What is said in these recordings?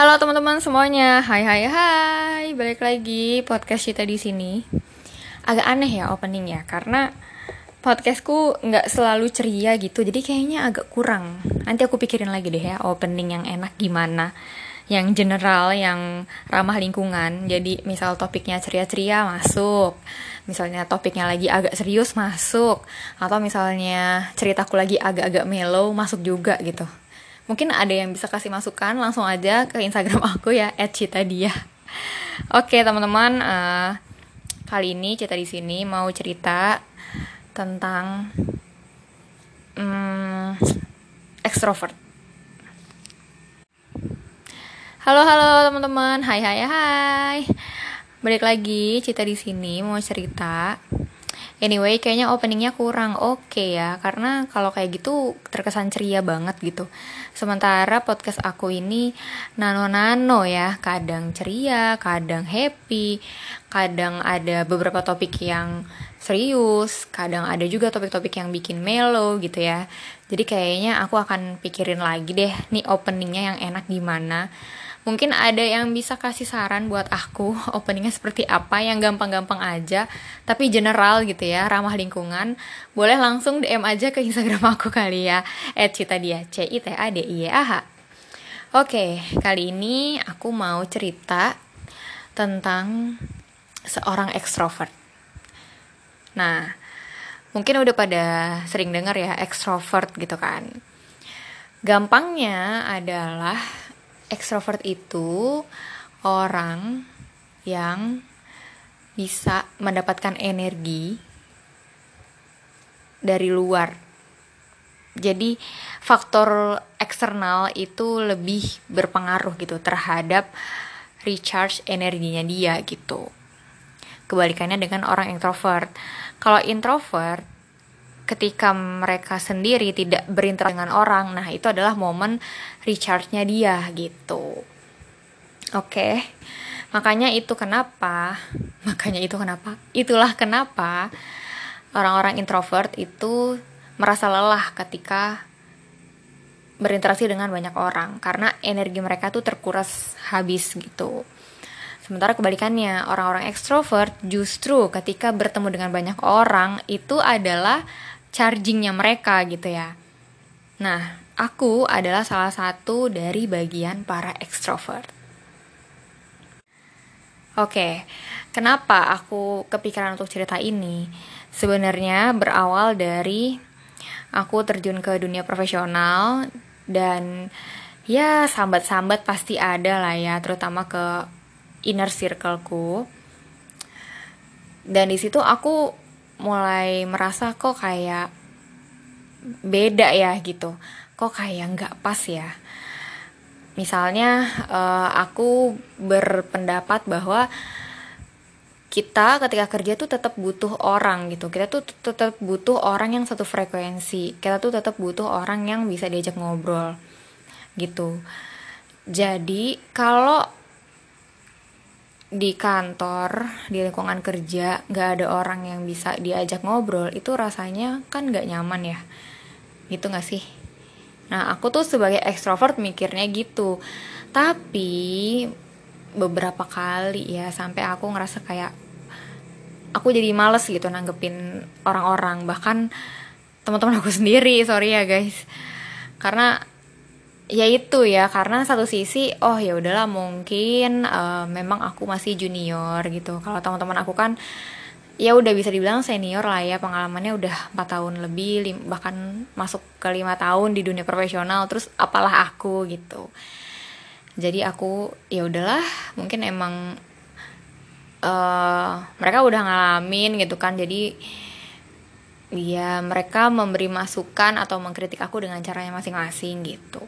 Halo teman-teman semuanya, hai hai hai, balik lagi podcast kita di sini. Agak aneh ya openingnya, karena podcastku nggak selalu ceria gitu, jadi kayaknya agak kurang. Nanti aku pikirin lagi deh ya opening yang enak gimana, yang general, yang ramah lingkungan. Jadi misal topiknya ceria-ceria masuk, misalnya topiknya lagi agak serius masuk, atau misalnya ceritaku lagi agak-agak mellow masuk juga gitu mungkin ada yang bisa kasih masukan langsung aja ke Instagram aku ya @citadia. Oke teman-teman, uh, kali ini cerita di sini mau cerita tentang um, extrovert. Halo halo teman-teman, hai hai hai. Balik lagi cerita di sini mau cerita Anyway, kayaknya openingnya kurang oke okay ya, karena kalau kayak gitu terkesan ceria banget gitu. Sementara podcast aku ini nano-nano ya, kadang ceria, kadang happy, kadang ada beberapa topik yang serius, kadang ada juga topik-topik yang bikin mellow gitu ya. Jadi kayaknya aku akan pikirin lagi deh nih openingnya yang enak gimana mungkin ada yang bisa kasih saran buat aku openingnya seperti apa yang gampang-gampang aja tapi general gitu ya ramah lingkungan. Boleh langsung DM aja ke Instagram aku kali ya @citadia c i t a d i e a h. Oke kali ini aku mau cerita tentang seorang ekstrovert nah mungkin udah pada sering dengar ya ekstrovert gitu kan. Gampangnya adalah ekstrovert itu orang yang bisa mendapatkan energi dari luar. Jadi faktor eksternal itu lebih berpengaruh gitu terhadap recharge energinya dia gitu. Kebalikannya dengan orang introvert. Kalau introvert ketika mereka sendiri tidak berinteraksi dengan orang nah itu adalah momen recharge-nya dia gitu oke okay. makanya itu kenapa makanya itu kenapa itulah kenapa orang-orang introvert itu merasa lelah ketika berinteraksi dengan banyak orang karena energi mereka tuh terkuras habis gitu Sementara kebalikannya, orang-orang ekstrovert justru ketika bertemu dengan banyak orang itu adalah chargingnya mereka gitu ya. Nah, aku adalah salah satu dari bagian para extrovert. Oke, kenapa aku kepikiran untuk cerita ini? Sebenarnya berawal dari aku terjun ke dunia profesional dan ya sambat-sambat pasti ada lah ya, terutama ke inner circleku. Dan di situ aku mulai merasa kok kayak beda ya gitu. Kok kayak nggak pas ya. Misalnya uh, aku berpendapat bahwa kita ketika kerja tuh tetap butuh orang gitu. Kita tuh tetap butuh orang yang satu frekuensi. Kita tuh tetap butuh orang yang bisa diajak ngobrol gitu. Jadi kalau di kantor di lingkungan kerja nggak ada orang yang bisa diajak ngobrol itu rasanya kan nggak nyaman ya. Gitu nggak sih? Nah aku tuh sebagai ekstrovert mikirnya gitu. Tapi beberapa kali ya sampai aku ngerasa kayak aku jadi males gitu nanggepin orang-orang. Bahkan teman-teman aku sendiri sorry ya guys. Karena ya itu ya karena satu sisi oh ya udahlah mungkin uh, memang aku masih junior gitu. Kalau teman-teman aku kan ya udah bisa dibilang senior lah ya pengalamannya udah empat tahun lebih lim, bahkan masuk ke lima tahun di dunia profesional terus apalah aku gitu. Jadi aku ya udahlah mungkin emang uh, mereka udah ngalamin gitu kan jadi ya mereka memberi masukan atau mengkritik aku dengan caranya masing-masing gitu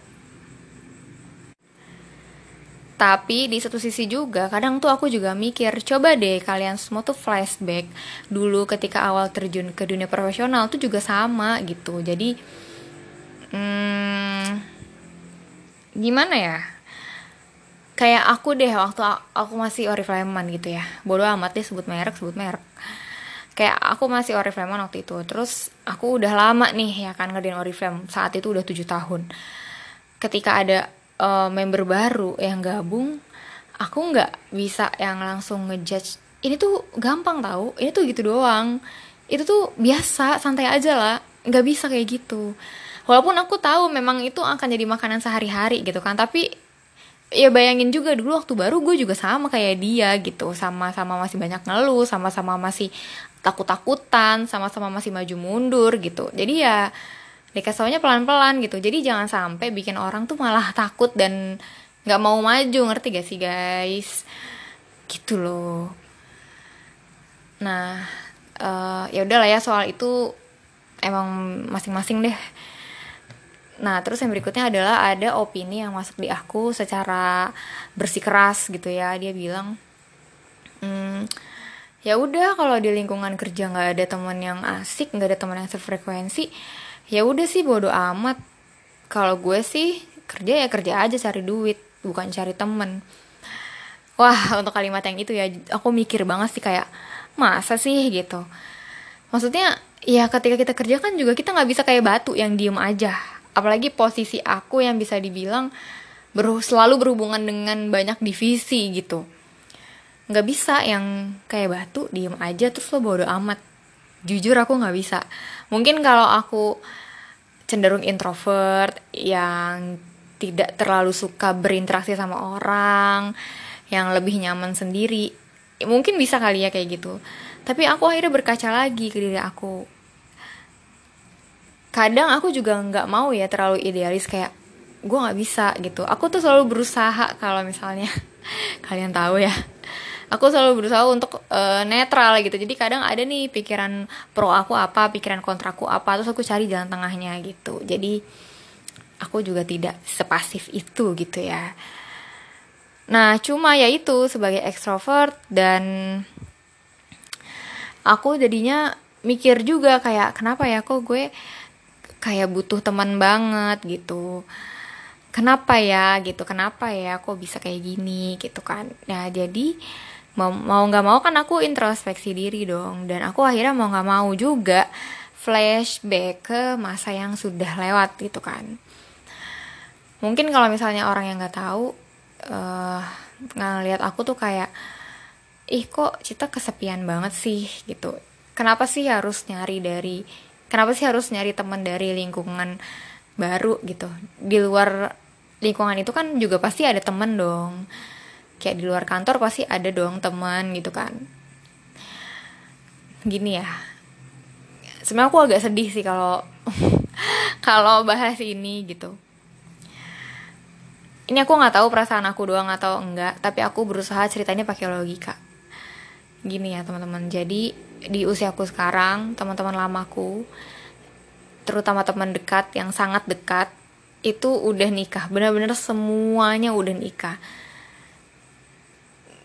tapi di satu sisi juga kadang tuh aku juga mikir coba deh kalian semua tuh flashback dulu ketika awal terjun ke dunia profesional tuh juga sama gitu. Jadi hmm, gimana ya? Kayak aku deh waktu aku masih oriflameman gitu ya. Bodoh amat deh sebut merek sebut merek. Kayak aku masih oriflame waktu itu. Terus aku udah lama nih ya kan ngerjain oriflame saat itu udah tujuh tahun. Ketika ada uh, member baru yang gabung aku nggak bisa yang langsung ngejudge. Ini tuh gampang tau ini tuh gitu doang. Itu tuh biasa santai aja lah nggak bisa kayak gitu. Walaupun aku tahu memang itu akan jadi makanan sehari-hari gitu kan tapi ya bayangin juga dulu waktu baru gue juga sama kayak dia gitu sama-sama masih banyak ngeluh sama-sama masih takut-takutan sama-sama masih maju mundur gitu. Jadi ya dikasih pelan-pelan gitu. Jadi jangan sampai bikin orang tuh malah takut dan nggak mau maju. Ngerti gak sih guys? Gitu loh. Nah uh, ya udahlah ya soal itu emang masing-masing deh. Nah, terus yang berikutnya adalah ada opini yang masuk di aku secara bersikeras gitu ya. Dia bilang, hmm, ya udah kalau di lingkungan kerja nggak ada teman yang asik, nggak ada teman yang sefrekuensi, ya udah sih bodo amat. Kalau gue sih kerja ya kerja aja cari duit, bukan cari temen. Wah, untuk kalimat yang itu ya, aku mikir banget sih kayak masa sih gitu. Maksudnya ya ketika kita kerja kan juga kita nggak bisa kayak batu yang diem aja apalagi posisi aku yang bisa dibilang ber selalu berhubungan dengan banyak divisi gitu nggak bisa yang kayak batu diem aja terus lo bodo amat jujur aku nggak bisa mungkin kalau aku cenderung introvert yang tidak terlalu suka berinteraksi sama orang yang lebih nyaman sendiri. Mungkin bisa kali ya kayak gitu. Tapi aku akhirnya berkaca lagi ke diri aku. Kadang aku juga nggak mau ya terlalu idealis kayak gue nggak bisa gitu. Aku tuh selalu berusaha kalau misalnya kalian tahu ya aku selalu berusaha untuk uh, netral gitu. Jadi kadang ada nih pikiran pro aku apa pikiran kontraku apa terus aku cari jalan tengahnya gitu. Jadi aku juga tidak sepasif itu gitu ya. Nah cuma ya itu sebagai ekstrovert dan aku jadinya mikir juga kayak kenapa ya kok gue kayak butuh teman banget gitu? Kenapa ya gitu? Kenapa ya kok bisa kayak gini? gitu kan. Nah jadi mau mau nggak mau kan aku introspeksi diri dong. Dan aku akhirnya mau nggak mau juga flashback ke masa yang sudah lewat gitu kan. Mungkin kalau misalnya orang yang nggak tahu uh, ngeliat aku tuh kayak ih kok cita kesepian banget sih? gitu. Kenapa sih harus nyari dari kenapa sih harus nyari teman dari lingkungan baru gitu? Di luar lingkungan itu kan juga pasti ada temen dong kayak di luar kantor pasti ada dong teman gitu kan. Gini ya. Sebenarnya aku agak sedih sih kalau kalau bahas ini gitu. Ini aku nggak tahu perasaan aku doang atau enggak tapi aku berusaha ceritanya pakai logika. Gini ya teman-teman. Jadi di usiaku sekarang teman-teman lamaku terutama teman dekat yang sangat dekat itu udah nikah. Bener-bener semuanya udah nikah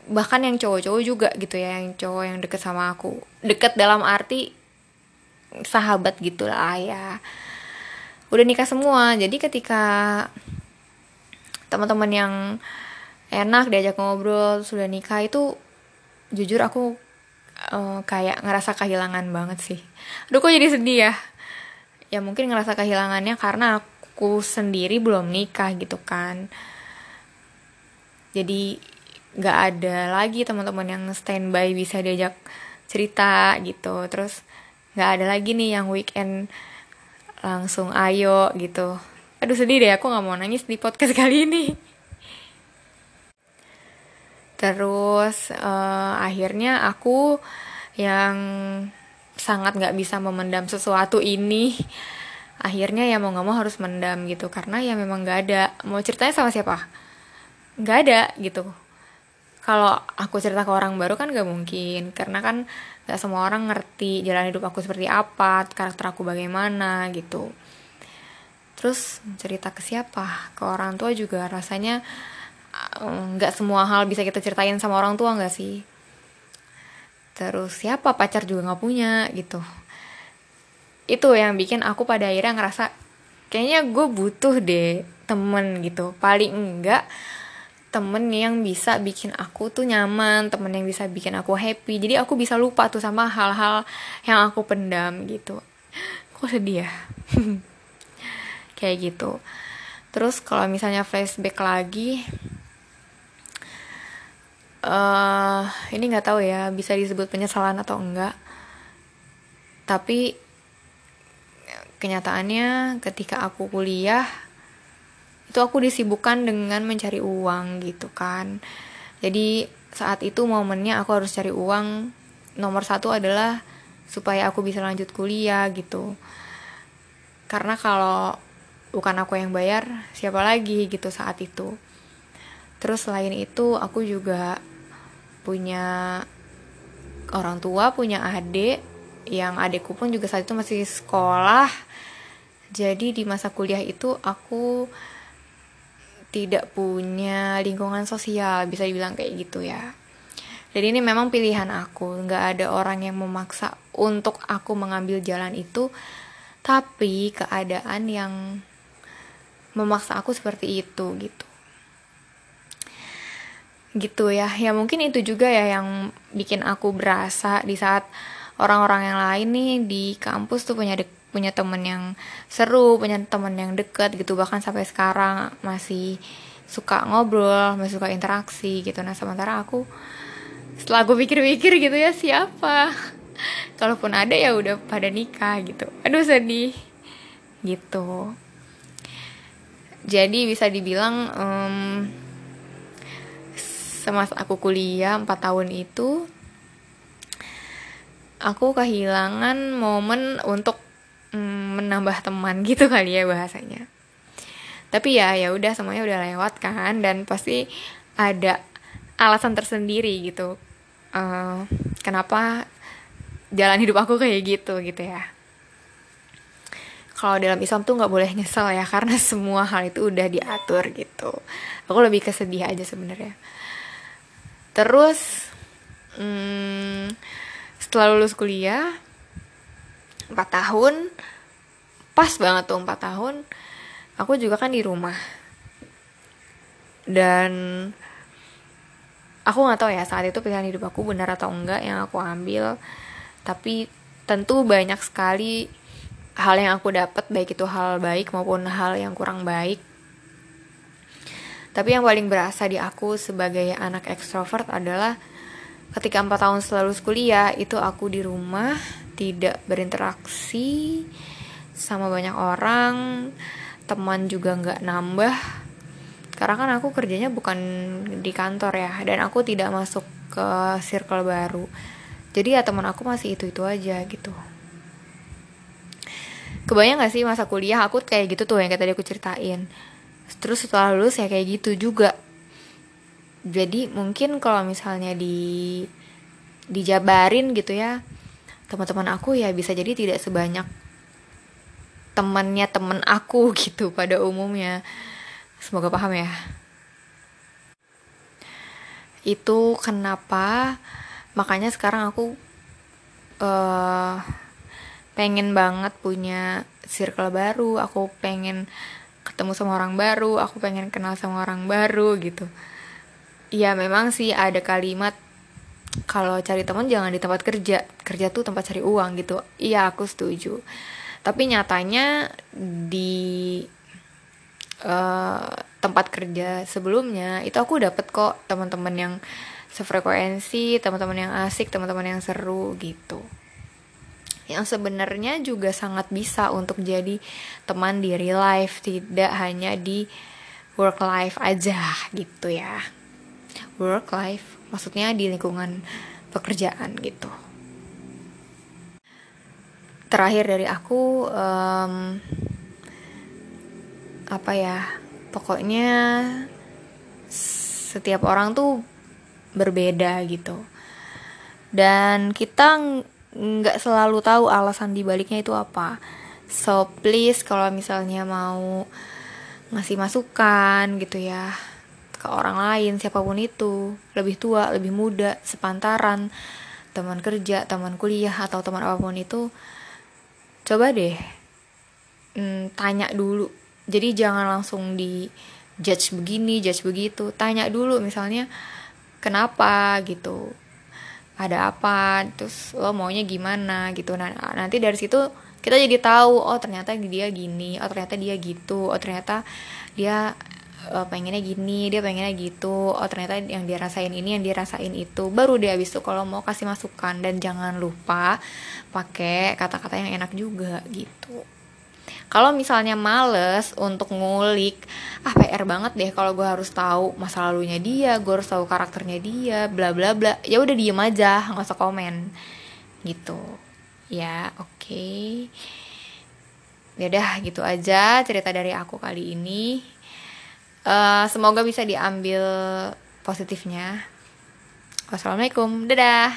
bahkan yang cowok-cowok juga gitu ya yang cowok yang deket sama aku. Deket dalam arti sahabat gitu lah ya. Udah nikah semua. Jadi ketika teman-teman yang enak diajak ngobrol sudah nikah itu jujur aku uh, kayak ngerasa kehilangan banget sih. Aduh kok jadi sedih ya? Ya mungkin ngerasa kehilangannya karena aku sendiri belum nikah gitu kan. Jadi nggak ada lagi teman-teman yang standby bisa diajak cerita gitu. Terus nggak ada lagi nih yang weekend langsung ayo gitu. Aduh sedih deh aku nggak mau nangis di podcast kali ini. Terus uh, akhirnya aku yang sangat nggak bisa memendam sesuatu ini akhirnya ya mau nggak mau harus mendam gitu. Karena ya memang nggak ada. Mau ceritanya sama siapa? Nggak ada gitu kalau aku cerita ke orang baru kan gak mungkin. Karena kan gak semua orang ngerti jalan hidup aku seperti apa karakter aku bagaimana gitu. Terus cerita ke siapa? Ke orang tua juga rasanya nggak semua hal bisa kita ceritain sama orang tua nggak sih? Terus siapa pacar juga nggak punya gitu. Itu yang bikin aku pada akhirnya ngerasa kayaknya gue butuh deh temen gitu. Paling enggak temen yang bisa bikin aku tuh nyaman temen yang bisa bikin aku happy. Jadi aku bisa lupa tuh sama hal-hal yang aku pendam gitu. Kok sedih ya? Kayak gitu. Terus kalau misalnya flashback lagi uh, ini nggak tahu ya bisa disebut penyesalan atau enggak. Tapi kenyataannya ketika aku kuliah itu aku disibukkan dengan mencari uang gitu kan. Jadi saat itu momennya aku harus cari uang. Nomor satu adalah supaya aku bisa lanjut kuliah gitu. Karena kalau bukan aku yang bayar siapa lagi gitu saat itu. Terus selain itu aku juga punya orang tua punya adik yang adikku pun juga saat itu masih sekolah. Jadi di masa kuliah itu aku tidak punya lingkungan sosial bisa dibilang kayak gitu ya. Jadi ini memang pilihan aku. Nggak ada orang yang memaksa untuk aku mengambil jalan itu. Tapi keadaan yang memaksa aku seperti itu gitu. Gitu ya. Ya mungkin itu juga ya yang bikin aku berasa di saat orang-orang yang lain nih di kampus tuh punya dek punya temen yang seru punya temen yang deket gitu. Bahkan sampai sekarang masih suka ngobrol masih suka interaksi gitu. Nah sementara aku setelah aku pikir-pikir gitu ya siapa? Kalaupun ada ya udah pada nikah gitu. Aduh sedih. Gitu. Jadi bisa dibilang um, semasa aku kuliah 4 tahun itu aku kehilangan momen untuk mm, menambah teman gitu kali ya bahasanya. Tapi ya ya udah semuanya udah lewat kan dan pasti ada alasan tersendiri gitu. Uh, kenapa jalan hidup aku kayak gitu gitu ya. Kalau dalam Islam tuh nggak boleh nyesel ya karena semua hal itu udah diatur gitu. Aku lebih kesedih aja sebenarnya. Terus hmm, setelah lulus kuliah 4 tahun. Pas banget tuh 4 tahun. Aku juga kan di rumah. Dan aku nggak tahu ya saat itu pilihan hidup aku benar atau enggak yang aku ambil. Tapi tentu banyak sekali hal yang aku dapat baik itu hal baik maupun hal yang kurang baik. Tapi yang paling berasa di aku sebagai anak ekstrovert adalah ketika empat tahun setelah lulus kuliah itu aku di rumah tidak berinteraksi sama banyak orang teman juga nggak nambah. Karena kan aku kerjanya bukan di kantor ya dan aku tidak masuk ke circle baru. Jadi ya teman aku masih itu itu aja gitu. Kebayang gak sih masa kuliah aku kayak gitu tuh yang tadi aku ceritain? Terus setelah lulus ya kayak gitu juga. Jadi mungkin kalau misalnya di dijabarin gitu ya teman-teman aku ya bisa jadi tidak sebanyak temannya temen aku gitu pada umumnya. Semoga paham ya. Itu kenapa? Makanya sekarang aku uh, pengen banget punya circle baru. Aku pengen ketemu sama orang baru. Aku pengen kenal sama orang baru gitu. Ya memang sih ada kalimat kalau cari teman jangan di tempat kerja. Kerja tuh tempat cari uang gitu. Iya aku setuju. Tapi nyatanya di uh, tempat kerja sebelumnya itu aku dapet kok teman-teman yang sefrekuensi teman-teman yang asik teman-teman yang seru gitu. Yang sebenarnya juga sangat bisa untuk jadi teman di real life tidak hanya di work life aja gitu ya. Work life maksudnya di lingkungan pekerjaan gitu. Terakhir dari aku um, apa ya pokoknya setiap orang tuh berbeda gitu. Dan kita nggak selalu tahu alasan dibaliknya itu apa. So please kalau misalnya mau ngasih masukan gitu ya ke orang lain siapa pun itu. Lebih tua lebih muda sepantaran teman kerja teman kuliah atau teman apa pun itu coba deh hmm, tanya dulu. Jadi jangan langsung di judge begini judge begitu. Tanya dulu misalnya kenapa? gitu. Ada apa? Terus lo maunya gimana? gitu. Nah nanti dari situ kita jadi tahu oh ternyata dia gini oh ternyata dia gitu oh ternyata dia uh, pengennya gini dia pengennya gitu. Oh ternyata yang dia rasain ini yang dia rasain itu. Baru dia habis itu kalau mau kasih masukan dan jangan lupa pakai kata-kata yang enak juga gitu. Kalau misalnya males untuk ngulik ah PR banget deh kalau gue harus tahu masa lalunya dia gue harus tahu karakternya dia bla bla bla. Ya udah diem aja nggak usah komen gitu. Ya oke. Okay. ya udah gitu aja cerita dari aku kali ini uh, semoga bisa diambil positifnya. Wassalamualaikum. Dadah